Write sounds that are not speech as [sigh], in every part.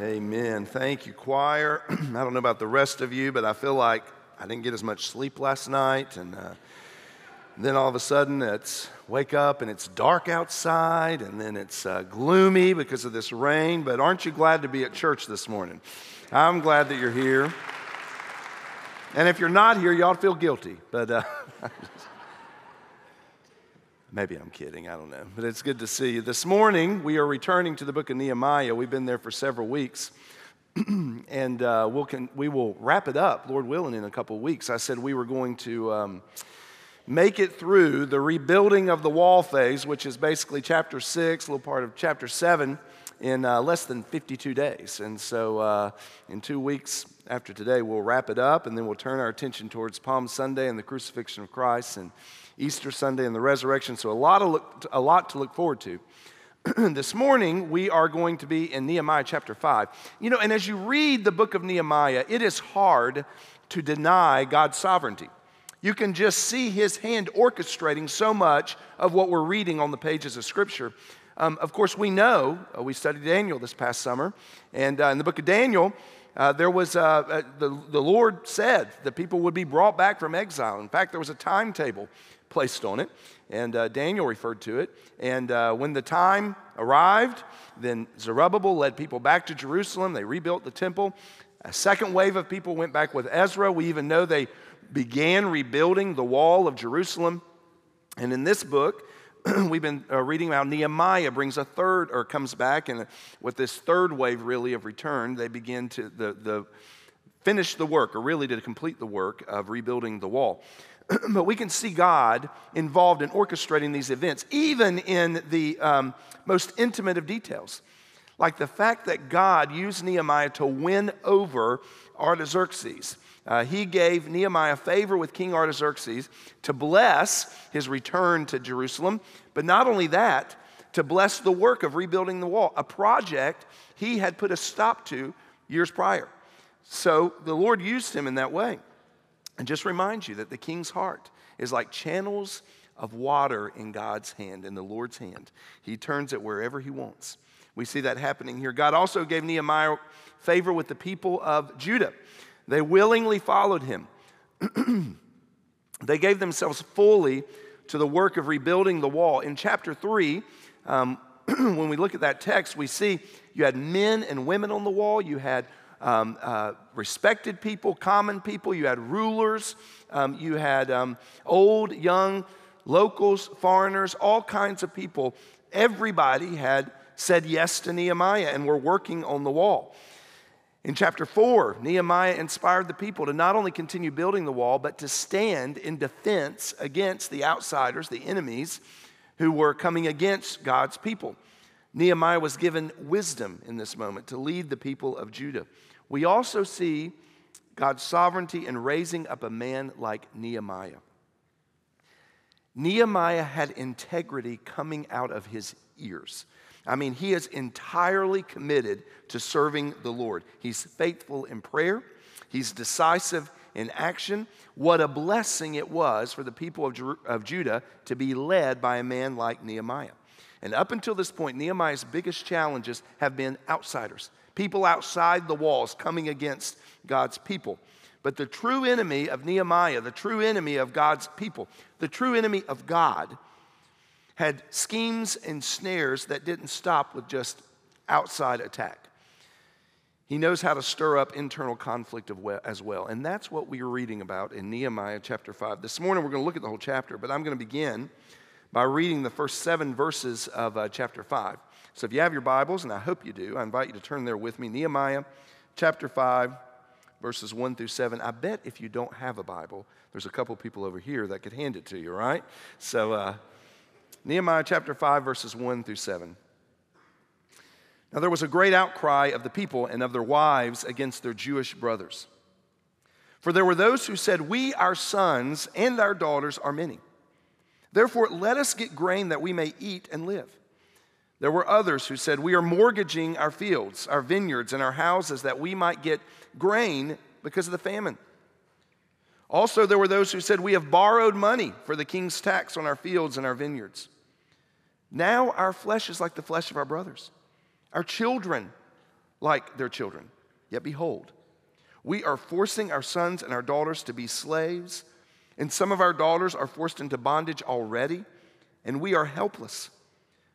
Amen. Thank you, choir. [clears throat] I don't know about the rest of you, but I feel like I didn't get as much sleep last night. And uh, then all of a sudden, it's wake up and it's dark outside, and then it's uh, gloomy because of this rain. But aren't you glad to be at church this morning? I'm glad that you're here. And if you're not here, you ought to feel guilty. But uh, [laughs] Maybe I'm kidding, I don't know. But it's good to see you. This morning, we are returning to the book of Nehemiah. We've been there for several weeks. [clears throat] and uh, we'll con- we will wrap it up, Lord willing, in a couple of weeks. I said we were going to um, make it through the rebuilding of the wall phase, which is basically chapter six, a little part of chapter seven, in uh, less than 52 days. And so, uh, in two weeks after today, we'll wrap it up, and then we'll turn our attention towards Palm Sunday and the crucifixion of Christ. And Easter Sunday and the resurrection. So, a lot, of look, a lot to look forward to. [clears throat] this morning, we are going to be in Nehemiah chapter 5. You know, and as you read the book of Nehemiah, it is hard to deny God's sovereignty. You can just see his hand orchestrating so much of what we're reading on the pages of Scripture. Um, of course, we know, uh, we studied Daniel this past summer, and uh, in the book of Daniel, uh, there was, uh, uh, the, the Lord said that people would be brought back from exile. In fact, there was a timetable placed on it, and uh, Daniel referred to it. And uh, when the time arrived, then Zerubbabel led people back to Jerusalem. They rebuilt the temple. A second wave of people went back with Ezra. We even know they began rebuilding the wall of Jerusalem. And in this book, [clears throat] we've been uh, reading about Nehemiah brings a third, or comes back, and with this third wave really of return, they begin to the, the finish the work, or really to complete the work of rebuilding the wall. [clears throat] but we can see God involved in orchestrating these events, even in the um, most intimate of details. Like the fact that God used Nehemiah to win over Artaxerxes. Uh, he gave Nehemiah favor with King Artaxerxes to bless his return to Jerusalem, but not only that, to bless the work of rebuilding the wall, a project he had put a stop to years prior. So the Lord used him in that way. And just remind you that the king's heart is like channels of water in God's hand, in the Lord's hand. He turns it wherever he wants. We see that happening here. God also gave Nehemiah favor with the people of Judah. They willingly followed him. [clears throat] they gave themselves fully to the work of rebuilding the wall. In chapter 3, um, [clears throat] when we look at that text, we see you had men and women on the wall, you had um, uh, respected people, common people, you had rulers, um, you had um, old, young, locals, foreigners, all kinds of people. Everybody had said yes to Nehemiah and were working on the wall. In chapter 4, Nehemiah inspired the people to not only continue building the wall, but to stand in defense against the outsiders, the enemies who were coming against God's people. Nehemiah was given wisdom in this moment to lead the people of Judah. We also see God's sovereignty in raising up a man like Nehemiah. Nehemiah had integrity coming out of his ears. I mean, he is entirely committed to serving the Lord. He's faithful in prayer, he's decisive in action. What a blessing it was for the people of, Judah to be led by a man like Nehemiah. And up until this point, Nehemiah's biggest challenges have been outsiders, people outside the walls coming against God's people. But the true enemy of Nehemiah, the true enemy of God's people, the true enemy of God, had schemes and snares that didn't stop with just outside attack. He knows how to stir up internal conflict as well. And that's what we are reading about in Nehemiah chapter 5. This morning we're going to look at the whole chapter, but I'm going to begin by reading the first seven verses of uh, chapter 5. So if you have your Bibles, and I hope you do, I invite you to turn there with me. Nehemiah chapter 5, verses 1 through 7. I bet if you don't have a Bible, there's a couple people over here that could hand it to you, right? So, uh, Nehemiah chapter 5, verses 1 through 7. Now there was a great outcry of the people and of their wives against their Jewish brothers. For there were those who said, We, our sons, and our daughters are many. Therefore, let us get grain that we may eat and live. There were others who said, We are mortgaging our fields, our vineyards, and our houses that we might get grain because of the famine. Also, there were those who said, We have borrowed money for the king's tax on our fields and our vineyards. Now our flesh is like the flesh of our brothers, our children like their children. Yet behold, we are forcing our sons and our daughters to be slaves, and some of our daughters are forced into bondage already, and we are helpless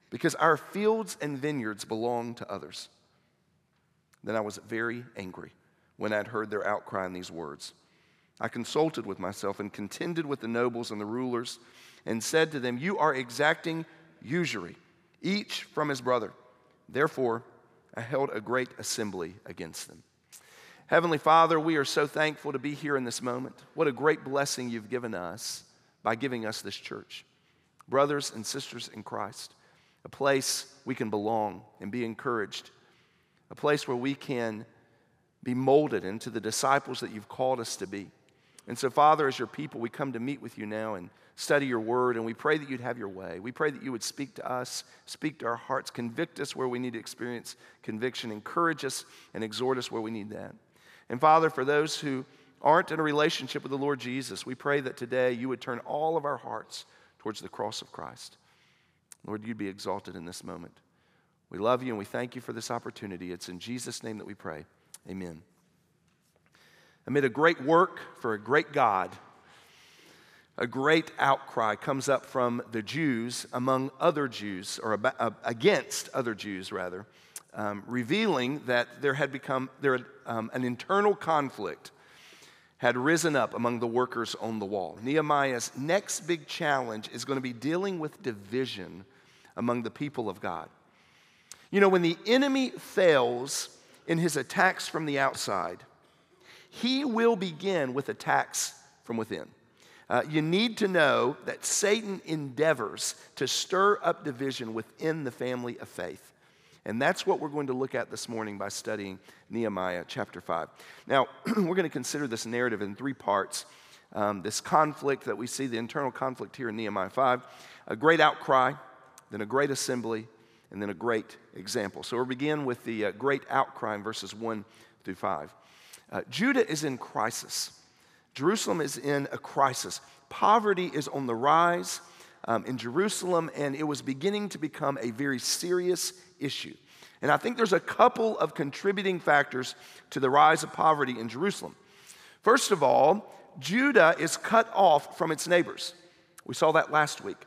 because our fields and vineyards belong to others. Then I was very angry when I'd heard their outcry in these words. I consulted with myself and contended with the nobles and the rulers and said to them, You are exacting usury, each from his brother. Therefore, I held a great assembly against them. Heavenly Father, we are so thankful to be here in this moment. What a great blessing you've given us by giving us this church. Brothers and sisters in Christ, a place we can belong and be encouraged, a place where we can be molded into the disciples that you've called us to be. And so, Father, as your people, we come to meet with you now and study your word, and we pray that you'd have your way. We pray that you would speak to us, speak to our hearts, convict us where we need to experience conviction, encourage us, and exhort us where we need that. And Father, for those who aren't in a relationship with the Lord Jesus, we pray that today you would turn all of our hearts towards the cross of Christ. Lord, you'd be exalted in this moment. We love you and we thank you for this opportunity. It's in Jesus' name that we pray. Amen. Amid a great work for a great God, a great outcry comes up from the Jews among other Jews, or uh, against other Jews, rather, um, revealing that there had become there had, um, an internal conflict had risen up among the workers on the wall. Nehemiah's next big challenge is going to be dealing with division among the people of God. You know, when the enemy fails in his attacks from the outside, he will begin with attacks from within. Uh, you need to know that Satan endeavors to stir up division within the family of faith. And that's what we're going to look at this morning by studying Nehemiah chapter 5. Now, [clears throat] we're going to consider this narrative in three parts. Um, this conflict that we see, the internal conflict here in Nehemiah 5, a great outcry, then a great assembly, and then a great example. So we'll begin with the uh, great outcry in verses 1 through 5. Uh, Judah is in crisis. Jerusalem is in a crisis. Poverty is on the rise um, in Jerusalem, and it was beginning to become a very serious issue. And I think there's a couple of contributing factors to the rise of poverty in Jerusalem. First of all, Judah is cut off from its neighbors. We saw that last week.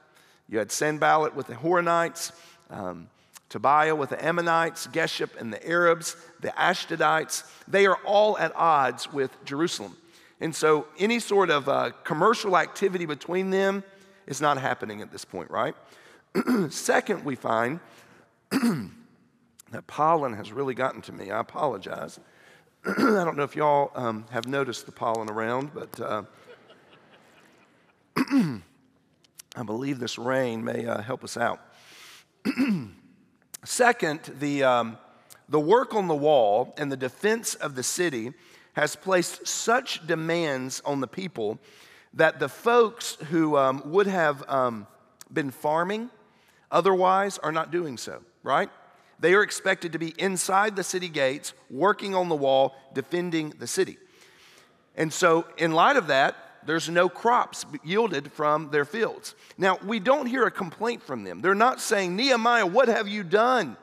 You had Sanballat with the Horonites, um, Tobiah with the Ammonites, Geshem and the Arabs, the Ashdodites. They are all at odds with Jerusalem. And so any sort of uh, commercial activity between them is not happening at this point, right? [clears throat] Second, we find [clears throat] that pollen has really gotten to me. I apologize. [clears throat] I don't know if y'all um, have noticed the pollen around, but uh, [clears throat] I believe this rain may uh, help us out. Second, the, um, the work on the wall and the defense of the city has placed such demands on the people that the folks who um, would have um, been farming otherwise are not doing so, right? They are expected to be inside the city gates, working on the wall, defending the city. And so, in light of that, there's no crops yielded from their fields. Now, we don't hear a complaint from them. They're not saying, Nehemiah, what have you done?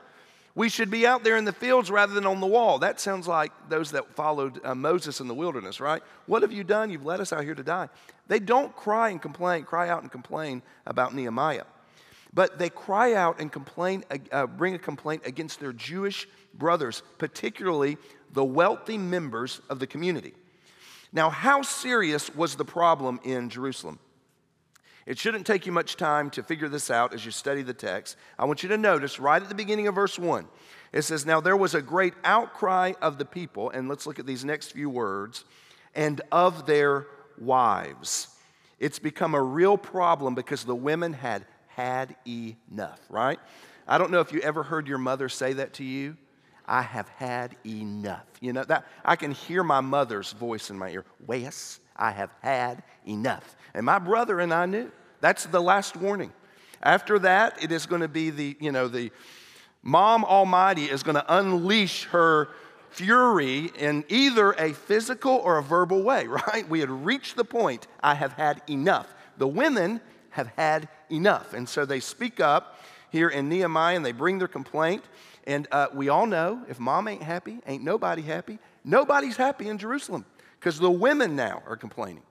We should be out there in the fields rather than on the wall. That sounds like those that followed uh, Moses in the wilderness, right? What have you done? You've led us out here to die. They don't cry and complain, cry out and complain about Nehemiah. But they cry out and complain, uh, bring a complaint against their Jewish brothers, particularly the wealthy members of the community. Now, how serious was the problem in Jerusalem? It shouldn't take you much time to figure this out as you study the text. I want you to notice right at the beginning of verse 1, it says, Now there was a great outcry of the people, and let's look at these next few words, and of their wives. It's become a real problem because the women had had enough, right? I don't know if you ever heard your mother say that to you. I have had enough. You know, that I can hear my mother's voice in my ear. Wes, I have had enough. And my brother and I knew. That's the last warning. After that, it is going to be the, you know, the mom almighty is going to unleash her fury in either a physical or a verbal way, [laughs] right? We had reached the point, I have had enough. The women have had enough. And so they speak up here in Nehemiah and they bring their complaint. And uh, we all know if mom ain't happy, ain't nobody happy. Nobody's happy in Jerusalem because the women now are complaining.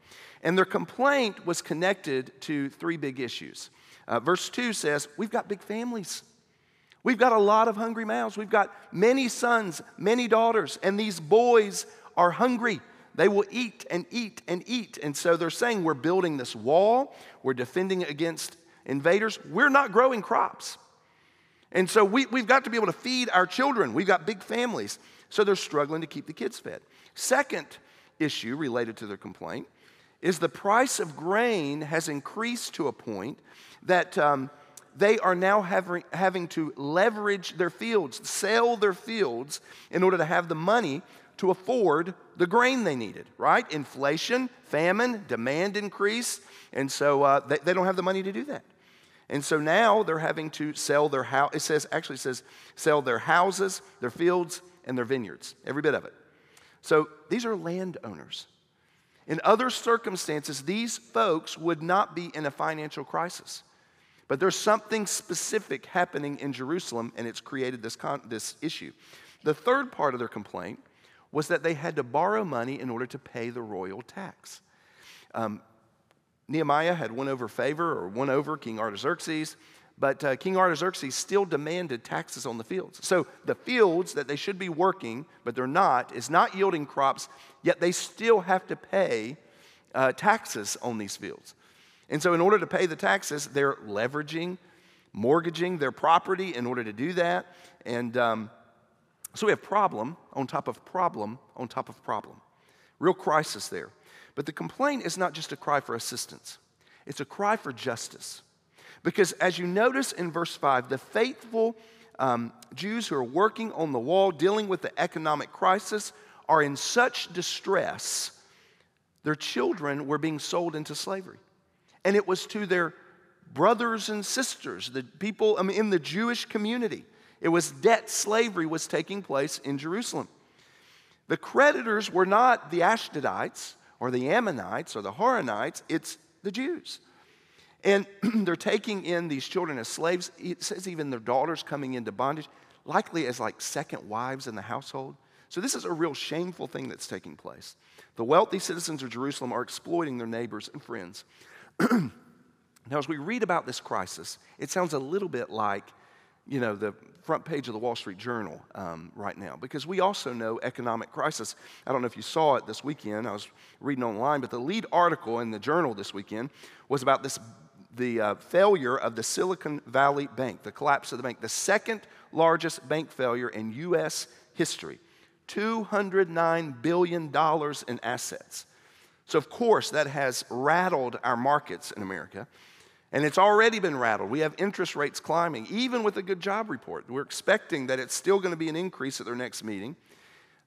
And their complaint was connected to three big issues. Uh, verse 2 says, We've got big families. We've got a lot of hungry mouths. We've got many sons, many daughters, and these boys are hungry. They will eat and eat and eat. And so they're saying, We're building this wall, we're defending against invaders, we're not growing crops. And so we, we've got to be able to feed our children. We've got big families. So they're struggling to keep the kids fed. Second issue related to their complaint is the price of grain has increased to a point that um, they are now having, having to leverage their fields, sell their fields in order to have the money to afford the grain they needed, right? Inflation, famine, demand increase, and so uh, they, they don't have the money to do that. And so now they're having to sell their house. It says, actually says, sell their houses, their fields, and their vineyards, every bit of it. So these are landowners. In other circumstances, these folks would not be in a financial crisis. But there's something specific happening in Jerusalem, and it's created this, con- this issue. The third part of their complaint was that they had to borrow money in order to pay the royal tax. Um, Nehemiah had won over favor or won over King Artaxerxes, but uh, King Artaxerxes still demanded taxes on the fields. So the fields that they should be working, but they're not, is not yielding crops, yet they still have to pay uh, taxes on these fields. And so, in order to pay the taxes, they're leveraging, mortgaging their property in order to do that. And um, so we have problem on top of problem on top of problem. Real crisis there. But the complaint is not just a cry for assistance, it's a cry for justice. Because as you notice in verse 5, the faithful um, Jews who are working on the wall, dealing with the economic crisis, are in such distress, their children were being sold into slavery. And it was to their brothers and sisters, the people I mean, in the Jewish community. It was debt slavery was taking place in Jerusalem. The creditors were not the Ashdodites or the Ammonites or the Horonites, it's the Jews. And [clears throat] they're taking in these children as slaves. It says even their daughters coming into bondage, likely as like second wives in the household. So this is a real shameful thing that's taking place. The wealthy citizens of Jerusalem are exploiting their neighbors and friends. [clears throat] now, as we read about this crisis, it sounds a little bit like you know, the front page of the Wall Street Journal um, right now because we also know economic crisis. I don't know if you saw it this weekend. I was reading online, but the lead article in the journal this weekend was about this the uh, failure of the Silicon Valley Bank, the collapse of the bank, the second largest bank failure in U.S. history. $209 billion in assets. So, of course, that has rattled our markets in America. And it's already been rattled. We have interest rates climbing, even with a good job report. We're expecting that it's still going to be an increase at their next meeting.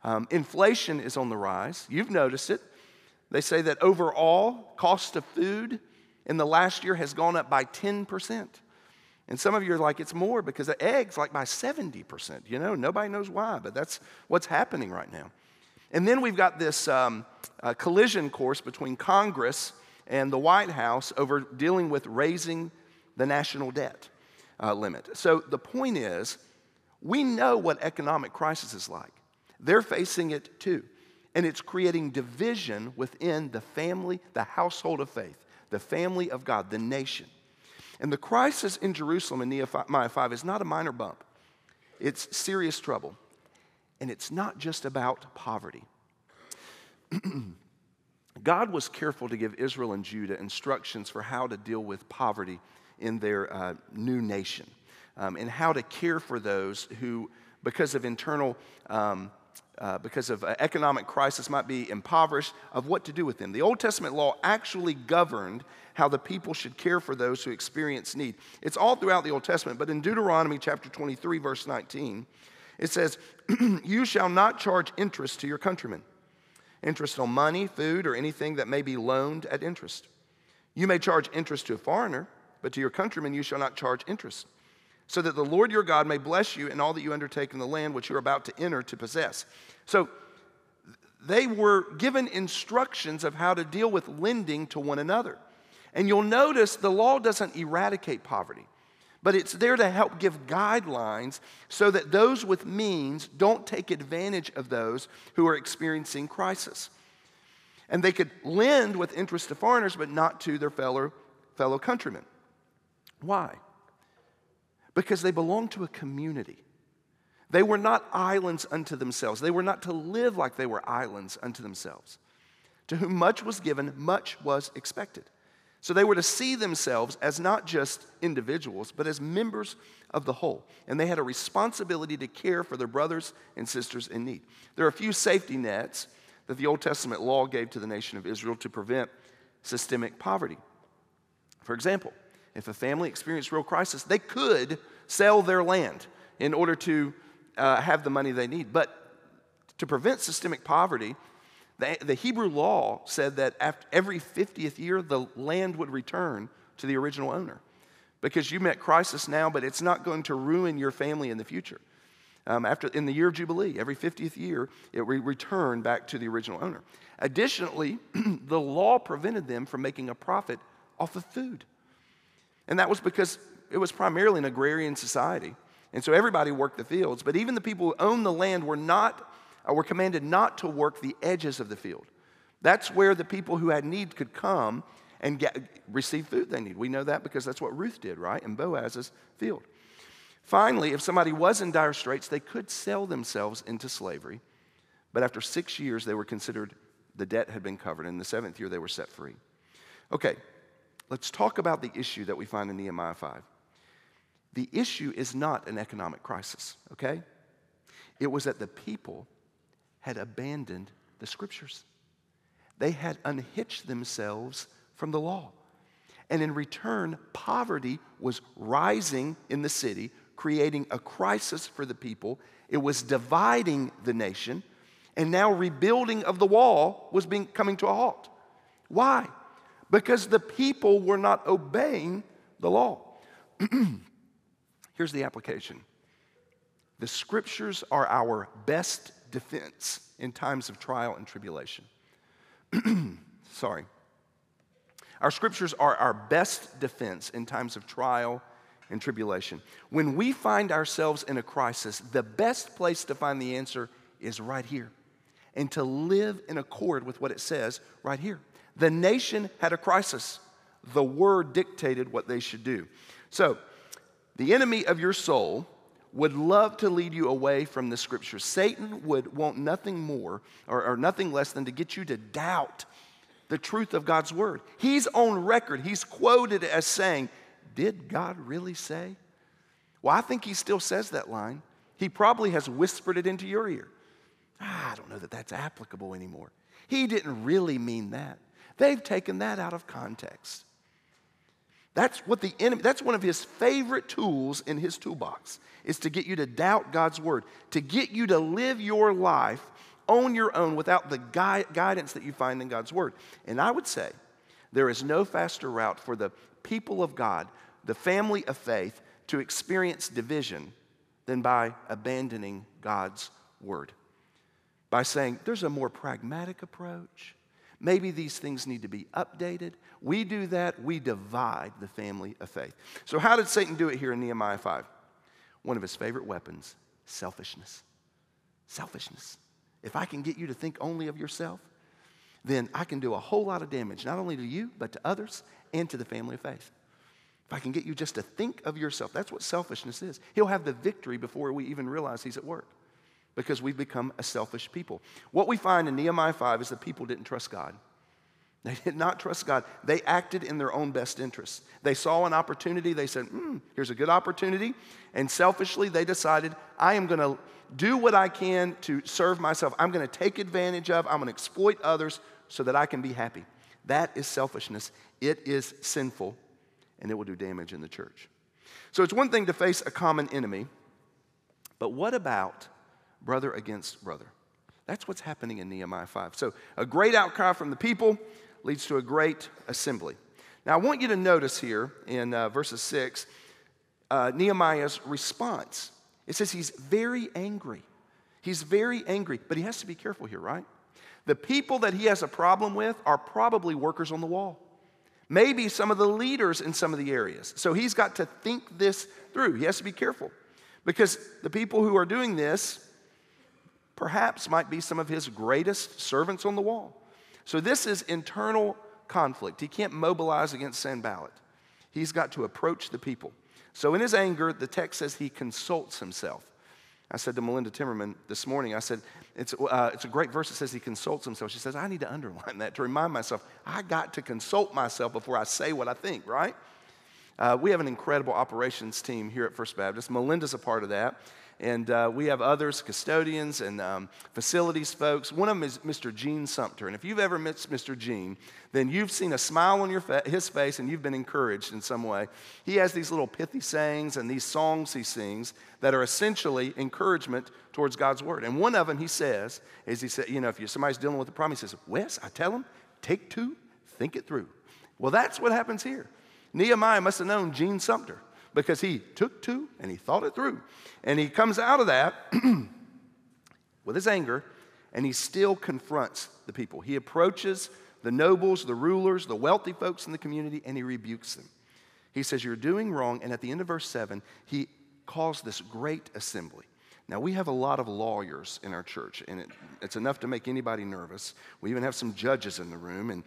Um, inflation is on the rise. You've noticed it. They say that overall, cost of food in the last year has gone up by 10%. And some of you are like, it's more because the eggs, like by 70%. You know, nobody knows why, but that's what's happening right now. And then we've got this um, uh, collision course between Congress and the White House over dealing with raising the national debt uh, limit. So the point is, we know what economic crisis is like. They're facing it too. And it's creating division within the family, the household of faith, the family of God, the nation. And the crisis in Jerusalem in Nehemiah 5 is not a minor bump, it's serious trouble. And it's not just about poverty. [clears throat] God was careful to give Israel and Judah instructions for how to deal with poverty in their uh, new nation um, and how to care for those who, because of internal, um, uh, because of uh, economic crisis, might be impoverished, of what to do with them. The Old Testament law actually governed how the people should care for those who experience need. It's all throughout the Old Testament, but in Deuteronomy chapter 23, verse 19, it says, [clears throat] You shall not charge interest to your countrymen interest on money, food, or anything that may be loaned at interest. You may charge interest to a foreigner, but to your countrymen you shall not charge interest, so that the Lord your God may bless you in all that you undertake in the land which you are about to enter to possess. So they were given instructions of how to deal with lending to one another. And you'll notice the law doesn't eradicate poverty, but it's there to help give guidelines so that those with means don't take advantage of those who are experiencing crisis. And they could lend with interest to foreigners, but not to their fellow, fellow countrymen. Why? Because they belong to a community. They were not islands unto themselves. They were not to live like they were islands unto themselves. To whom much was given, much was expected. So they were to see themselves as not just individuals, but as members of the whole. And they had a responsibility to care for their brothers and sisters in need. There are a few safety nets that the Old Testament law gave to the nation of Israel to prevent systemic poverty. For example, if a family experienced real crisis, they could sell their land in order to uh, have the money they need. But to prevent systemic poverty, the, the Hebrew law said that after every 50th year, the land would return to the original owner. Because you met crisis now, but it's not going to ruin your family in the future. Um, after, in the year of Jubilee, every 50th year, it would return back to the original owner. Additionally, [clears throat] the law prevented them from making a profit off of food. And that was because it was primarily an agrarian society. And so everybody worked the fields, but even the people who owned the land were not Uh, were commanded not to work the edges of the field. That's where the people who had need could come and get, receive food they need. We know that because that's what Ruth did, right? In Boaz's field. Finally, if somebody was in dire straits, they could sell themselves into slavery. But after six years, they were considered, the debt had been covered. And in the seventh year, they were set free. Okay, let's talk about the issue that we find in Nehemiah 5. The issue is not an economic crisis, okay? It was that the people had abandoned the scriptures. They had unhitched themselves from the law. And in return, poverty was rising in the city, creating a crisis for the people. It was dividing the nation, and now rebuilding of the wall was being, coming to a halt. Why? Because the people were not obeying the law. [clears throat] Here's the application the scriptures are our best defense in times of trial and tribulation. [clears throat] Sorry. Our scriptures are our best defense in times of trial and tribulation. When we find ourselves in a crisis, the best place to find the answer is right here and to live in accord with what it says right here. The nation had a crisis. The word dictated what they should do. So, the enemy of your soul would love to lead you away from the scriptures. Satan would want nothing more or, or, nothing less than to get you to doubt the truth of God's word. He's on record, he's quoted as saying, Did God really say? Well, I think he still says that line. He probably has whispered it into your ear. I don't know that that's applicable anymore. He didn't really mean that. They've taken that out of context. That's what the enemy, that's one of his favorite tools in his toolbox, is to get you to doubt God's word, to get you to live your life on your own without the gui- guidance that you find in God's word. And I would say there is no faster route for the people of God, the family of faith, to experience division than by abandoning God's word. By saying, there's a more pragmatic approach. Maybe these things need to be updated. We do that, we divide the family of faith. So, how did Satan do it here in Nehemiah 5? One of his favorite weapons selfishness. Selfishness. If I can get you to think only of yourself, then I can do a whole lot of damage, not only to you, but to others and to the family of faith. If I can get you just to think of yourself, that's what selfishness is. He'll have the victory before we even realize he's at work because we've become a selfish people. What we find in Nehemiah 5 is that people didn't trust God. They did not trust God. They acted in their own best interests. They saw an opportunity. They said, hmm, here's a good opportunity. And selfishly, they decided, I am going to do what I can to serve myself. I'm going to take advantage of, I'm going to exploit others so that I can be happy. That is selfishness. It is sinful, and it will do damage in the church. So it's one thing to face a common enemy, but what about brother against brother. That's what's happening in Nehemiah 5. So, a great outcry from the people leads to a great assembly. Now, I want you to notice here in uh, verses 6 uh, Nehemiah's response. It says he's very angry. He's very angry, but he has to be careful here, right? The people that he has a problem with are probably workers on the wall. maybe some of the leaders in some of the areas. So he's got to think this through. He has to be careful because the people who are doing this perhaps might be some of his greatest servants on the wall. So this is internal conflict. He can't mobilize against Sanballat. He's got to approach the people. So in his anger, the text says he consults himself. I said to Melinda Timmerman this morning, I said, it's, uh, it's a great verse that says he consults himself. She says, I need to underline that to remind myself, I got to consult myself before I say what I think, right? Uh, we have an incredible operations team here at First Baptist. Melinda's a part of that. And uh, we have others, custodians and um, facilities folks. One of them is Mr. Gene Sumter. And if you've ever met Mr. Gene, then you've seen a smile on fa- his face and you've been encouraged in some way. He has these little pithy sayings and these songs he sings that are essentially encouragement towards God's word. And one of them he says is he said, you know, if somebody's dealing with a problem, he says, Wes, I tell him, take two, think it through. Well, that's what happens here. Nehemiah must have known Gene Sumter because he took two and he thought it through. And he comes out of that [clears throat] with his anger and he still confronts the people. He approaches the nobles, the rulers, the wealthy folks in the community, and he rebukes them. He says, You're doing wrong. And at the end of verse 7, he calls this great assembly. Now, we have a lot of lawyers in our church, and it, it's enough to make anybody nervous. We even have some judges in the room. And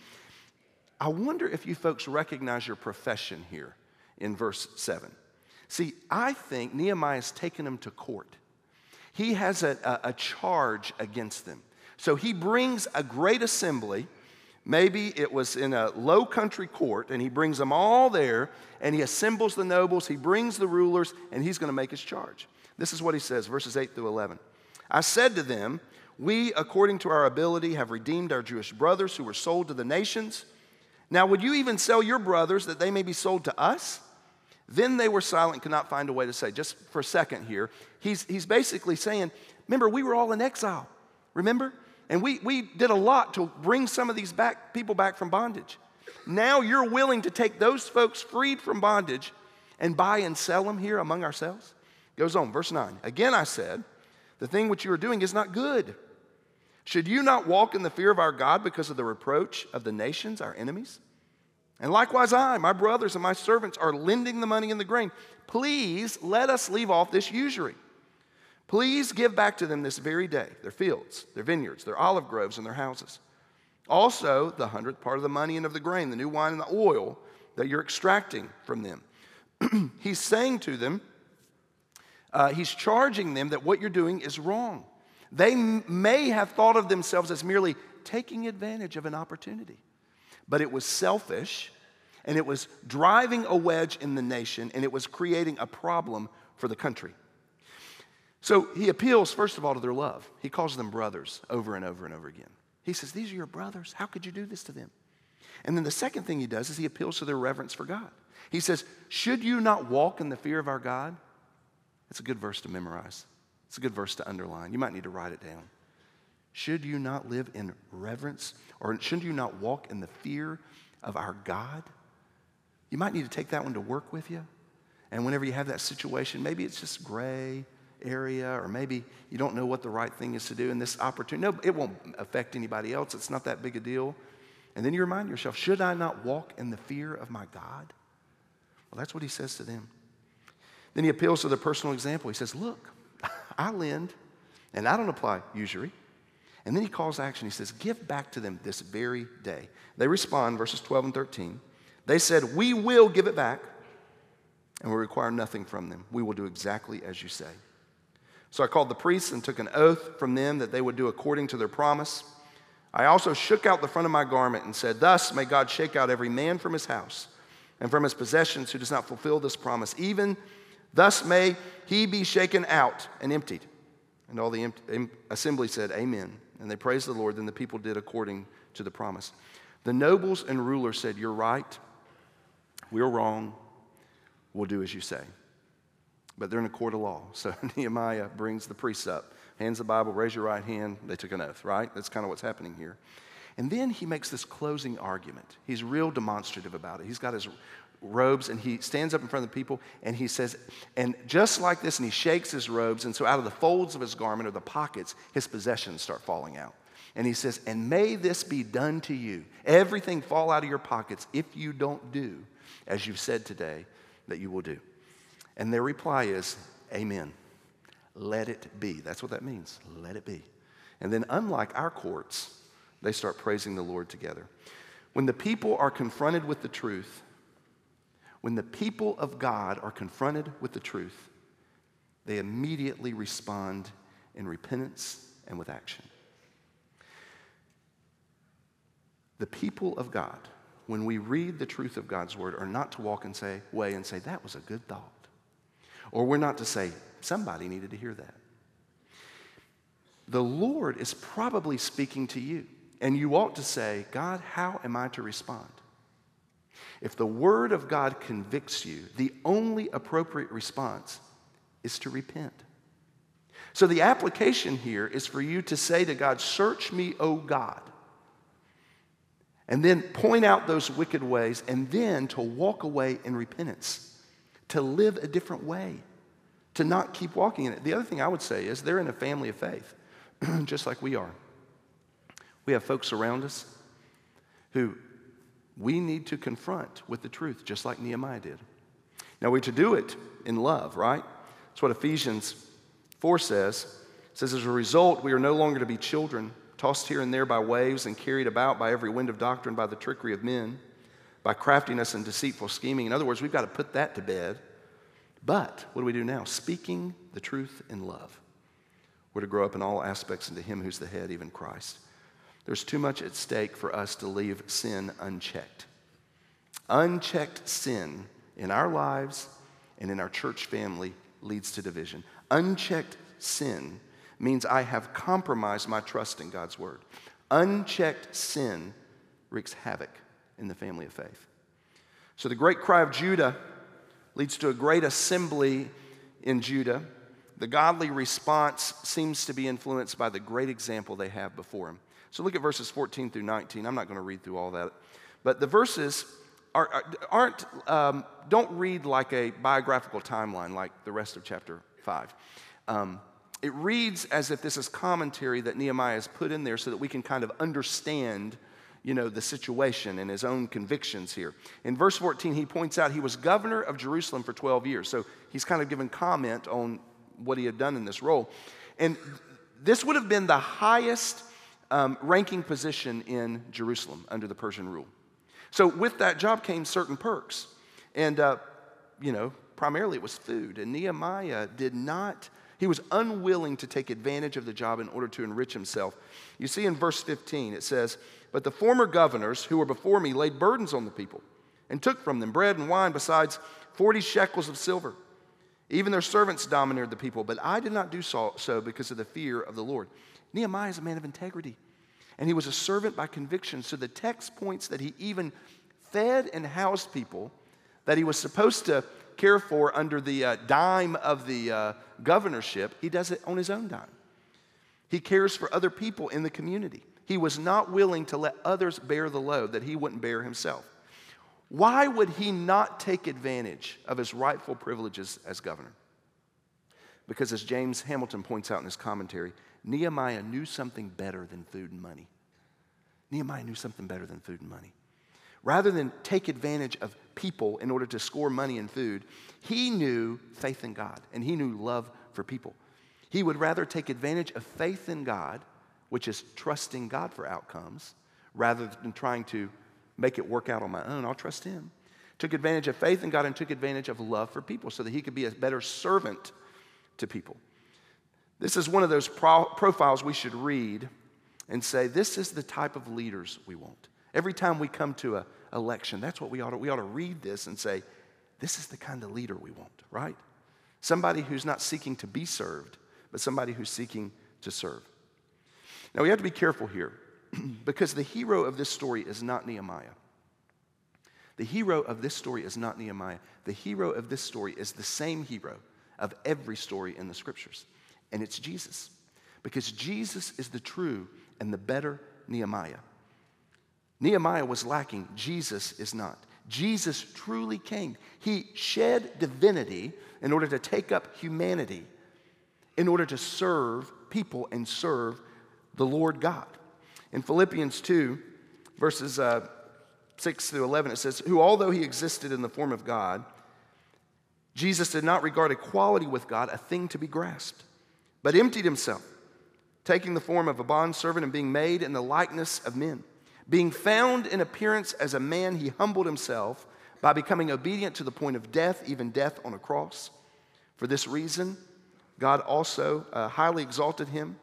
I wonder if you folks recognize your profession here in verse 7. See, I think Nehemiah's taken them to court. He has a, a, a charge against them. So he brings a great assembly. Maybe it was in a low country court, and he brings them all there, and he assembles the nobles, he brings the rulers, and he's going to make his charge. This is what he says, verses 8 through 11. I said to them, We, according to our ability, have redeemed our Jewish brothers who were sold to the nations. Now, would you even sell your brothers that they may be sold to us? Then they were silent, could not find a way to say. Just for a second here, he's, he's basically saying, Remember, we were all in exile. Remember? And we, we did a lot to bring some of these back, people back from bondage. Now you're willing to take those folks freed from bondage and buy and sell them here among ourselves? Goes on, verse 9. Again I said, The thing which you are doing is not good. Should you not walk in the fear of our God because of the reproach of the nations, our enemies? And likewise, I, my brothers, and my servants are lending the money and the grain. Please let us leave off this usury. Please give back to them this very day their fields, their vineyards, their olive groves, and their houses. Also, the hundredth part of the money and of the grain, the new wine and the oil that you're extracting from them. [clears throat] he's saying to them, uh, he's charging them that what you're doing is wrong. They m- may have thought of themselves as merely taking advantage of an opportunity but it was selfish and it was driving a wedge in the nation and it was creating a problem for the country. So he appeals, first of all, to their love. He calls them brothers over and over and over again. He says, These are your brothers. How could you do this to them? And then the second thing he does is he appeals to their reverence for God. He says, Should you not walk in the fear of our God? It's a good verse to memorize, it's a good verse to underline. You might need to write it down. Should you not live in reverence or shouldn't you not walk in the fear of our God? You might need to take that one to work with you. And whenever you have that situation, maybe it's just gray area, or maybe you don't know what the right thing is to do in this opportunity. No, it won't affect anybody else. It's not that big a deal. And then you remind yourself, should I not walk in the fear of my God? Well, that's what he says to them. Then he appeals to their personal example. He says, Look, [laughs] I lend, and I don't apply usury. And then he calls action. He says, Give back to them this very day. They respond, verses 12 and 13. They said, We will give it back, and we require nothing from them. We will do exactly as you say. So I called the priests and took an oath from them that they would do according to their promise. I also shook out the front of my garment and said, Thus may God shake out every man from his house and from his possessions who does not fulfill this promise. Even thus may he be shaken out and emptied. And all the assembly said, Amen and they praised the Lord. Then the people did according to the promise. The nobles and rulers said, You're right. We're wrong. We'll do as you say. But they're in a court of law. So [laughs] Nehemiah brings the priests up, hands the Bible, raise your right hand. They took an oath, right? That's kind of what's happening here. And then he makes this closing argument. He's real demonstrative about it. He's got his robes and he stands up in front of the people and he says, and just like this, and he shakes his robes, and so out of the folds of his garment or the pockets, his possessions start falling out. And he says, And may this be done to you. Everything fall out of your pockets if you don't do as you've said today that you will do. And their reply is, Amen. Let it be. That's what that means. Let it be. And then, unlike our courts, they start praising the Lord together. When the people are confronted with the truth, when the people of God are confronted with the truth, they immediately respond in repentance and with action. The people of God, when we read the truth of God's word, are not to walk and say, way and say, that was a good thought. Or we're not to say, somebody needed to hear that. The Lord is probably speaking to you, and you ought to say, God, how am I to respond? If the word of God convicts you, the only appropriate response is to repent. So the application here is for you to say to God, Search me, O God. And then point out those wicked ways, and then to walk away in repentance, to live a different way, to not keep walking in it. The other thing I would say is they're in a family of faith, [clears throat] just like we are. We have folks around us who we need to confront with the truth, just like Nehemiah did. Now, we're to do it in love, right? That's what Ephesians 4 says. It says, as a result, we are no longer to be children, tossed here and there by waves and carried about by every wind of doctrine, by the trickery of men, by craftiness and deceitful scheming. In other words, we've got to put that to bed. But what do we do now? Speaking the truth in love. We're to grow up in all aspects into Him who's the head, even Christ. There's too much at stake for us to leave sin unchecked. Unchecked sin in our lives and in our church family leads to division. Unchecked sin means I have compromised my trust in God's word. Unchecked sin wreaks havoc in the family of faith. So the great cry of Judah leads to a great assembly in Judah. The godly response seems to be influenced by the great example they have before him. So look at verses 14 through 19. I'm not going to read through all that. But the verses are, aren't, um, don't read like a biographical timeline like the rest of chapter 5. Um, it reads as if this is commentary that Nehemiah has put in there so that we can kind of understand you know, the situation and his own convictions here. In verse 14, he points out he was governor of Jerusalem for 12 years. So he's kind of given comment on what he had done in this role. And this would have been the highest um, ranking position in Jerusalem under the Persian rule. So, with that job came certain perks. And, uh, you know, primarily it was food. And Nehemiah did not, he was unwilling to take advantage of the job in order to enrich himself. You see in verse 15, it says, But the former governors who were before me laid burdens on the people and took from them bread and wine, besides 40 shekels of silver. Even their servants domineered the people, but I did not do so, because of the fear of the Lord. Nehemiah is a man of integrity, and he was a servant by conviction. So the text points that he even fed and housed people that he was supposed to care for under the uh, dime of the uh, governorship. He does it on his own dime. He cares for other people in the community. He was not willing to let others bear the load that he wouldn't bear himself. Why would he not take advantage of his rightful privileges as governor? Because, as James Hamilton points out in his commentary, Nehemiah knew something better than food and money. Nehemiah knew something better than food and money. Rather than take advantage of people in order to score money and food, he knew faith in God and he knew love for people. He would rather take advantage of faith in God, which is trusting God for outcomes, rather than trying to make it work out on my own. I'll trust Him. Took advantage of faith in God and took advantage of love for people so that he could be a better servant to people. This is one of those pro- profiles we should read and say, this is the type of leaders we want. Every time we come to an election, that's what we ought to, we ought to read this and say, this is the kind of leader we want, right? Somebody who's not seeking to be served, but somebody who's seeking to serve. Now we have to be careful here [clears throat] because the hero of this story is not Nehemiah. The hero of this story is not Nehemiah. The hero of this story is the same hero of every story in the scriptures and it's Jesus. Because Jesus is the true and the better Nehemiah. Nehemiah was lacking, Jesus is not. Jesus truly came. He shed divinity in order to take up humanity, in order to serve people and serve the Lord God. In Philippians 2, verses uh, 6 through 11, it says, Who, although he existed in the form of God, Jesus did not regard equality with God a thing to be grasped, but emptied himself, taking the form of a bondservant and being made in the likeness of men. Being found in appearance as a man, he humbled himself by becoming obedient to the point of death, even death on a cross. For this reason, God also uh, highly exalted him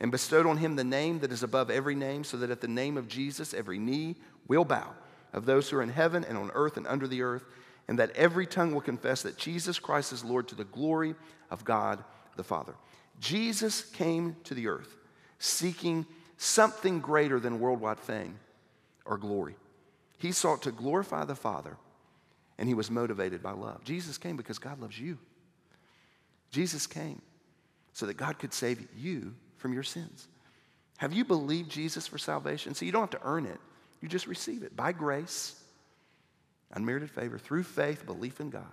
and bestowed on him the name that is above every name, so that at the name of Jesus every knee will bow of those who are in heaven and on earth and under the earth, and that every tongue will confess that Jesus Christ is Lord to the glory of God the Father. Jesus came to the earth seeking something greater than worldwide fame or glory. He sought to glorify the Father, and he was motivated by love. Jesus came because God loves you. Jesus came so that God could save you from your sins. Have you believed Jesus for salvation? So you don't have to earn it, you just receive it by grace, unmerited favor, through faith, belief in God.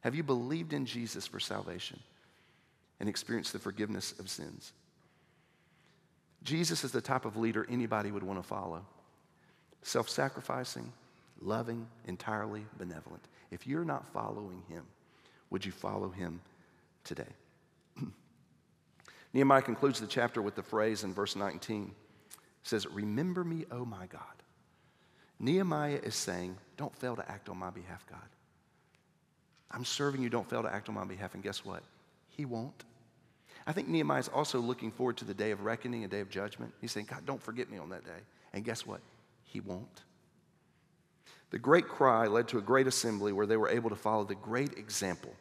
Have you believed in Jesus for salvation and experienced the forgiveness of sins? Jesus is the type of leader anybody would want to follow self sacrificing, loving, entirely benevolent. If you're not following him, would you follow him today? [clears throat] Nehemiah concludes the chapter with the phrase in verse 19. Says, Remember me, O my God. Nehemiah is saying, Don't fail to act on my behalf, God. I'm serving you, don't fail to act on my behalf. And guess what? He won't. I think Nehemiah is also looking forward to the day of reckoning, a day of judgment. He's saying, God, don't forget me on that day. And guess what? He won't. The great cry led to a great assembly where they were able to follow the great example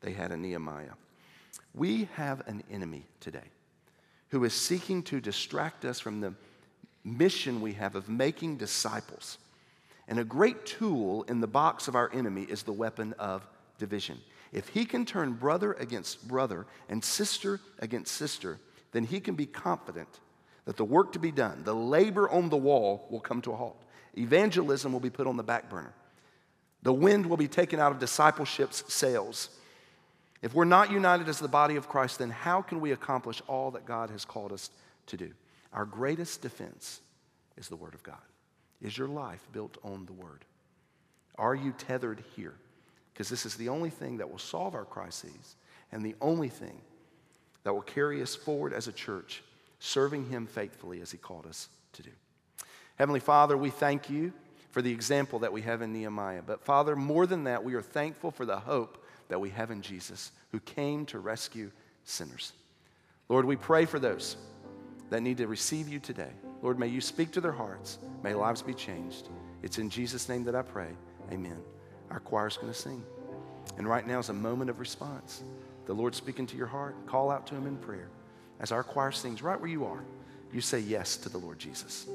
they had in Nehemiah. We have an enemy today who is seeking to distract us from the mission we have of making disciples. And a great tool in the box of our enemy is the weapon of division. If he can turn brother against brother and sister against sister, then he can be confident that the work to be done, the labor on the wall, will come to a halt. Evangelism will be put on the back burner. The wind will be taken out of discipleship's sails. If we're not united as the body of Christ, then how can we accomplish all that God has called us to do? Our greatest defense is the Word of God. Is your life built on the Word? Are you tethered here? Because this is the only thing that will solve our crises and the only thing that will carry us forward as a church, serving Him faithfully as He called us to do. Heavenly Father, we thank you for the example that we have in Nehemiah. But Father, more than that, we are thankful for the hope that we have in Jesus, who came to rescue sinners. Lord, we pray for those that need to receive you today. Lord, may you speak to their hearts. May lives be changed. It's in Jesus' name that I pray. Amen. Our choir's going to sing. And right now is a moment of response. The Lord speaking to your heart, call out to Him in prayer. As our choir sings, right where you are, you say yes to the Lord Jesus.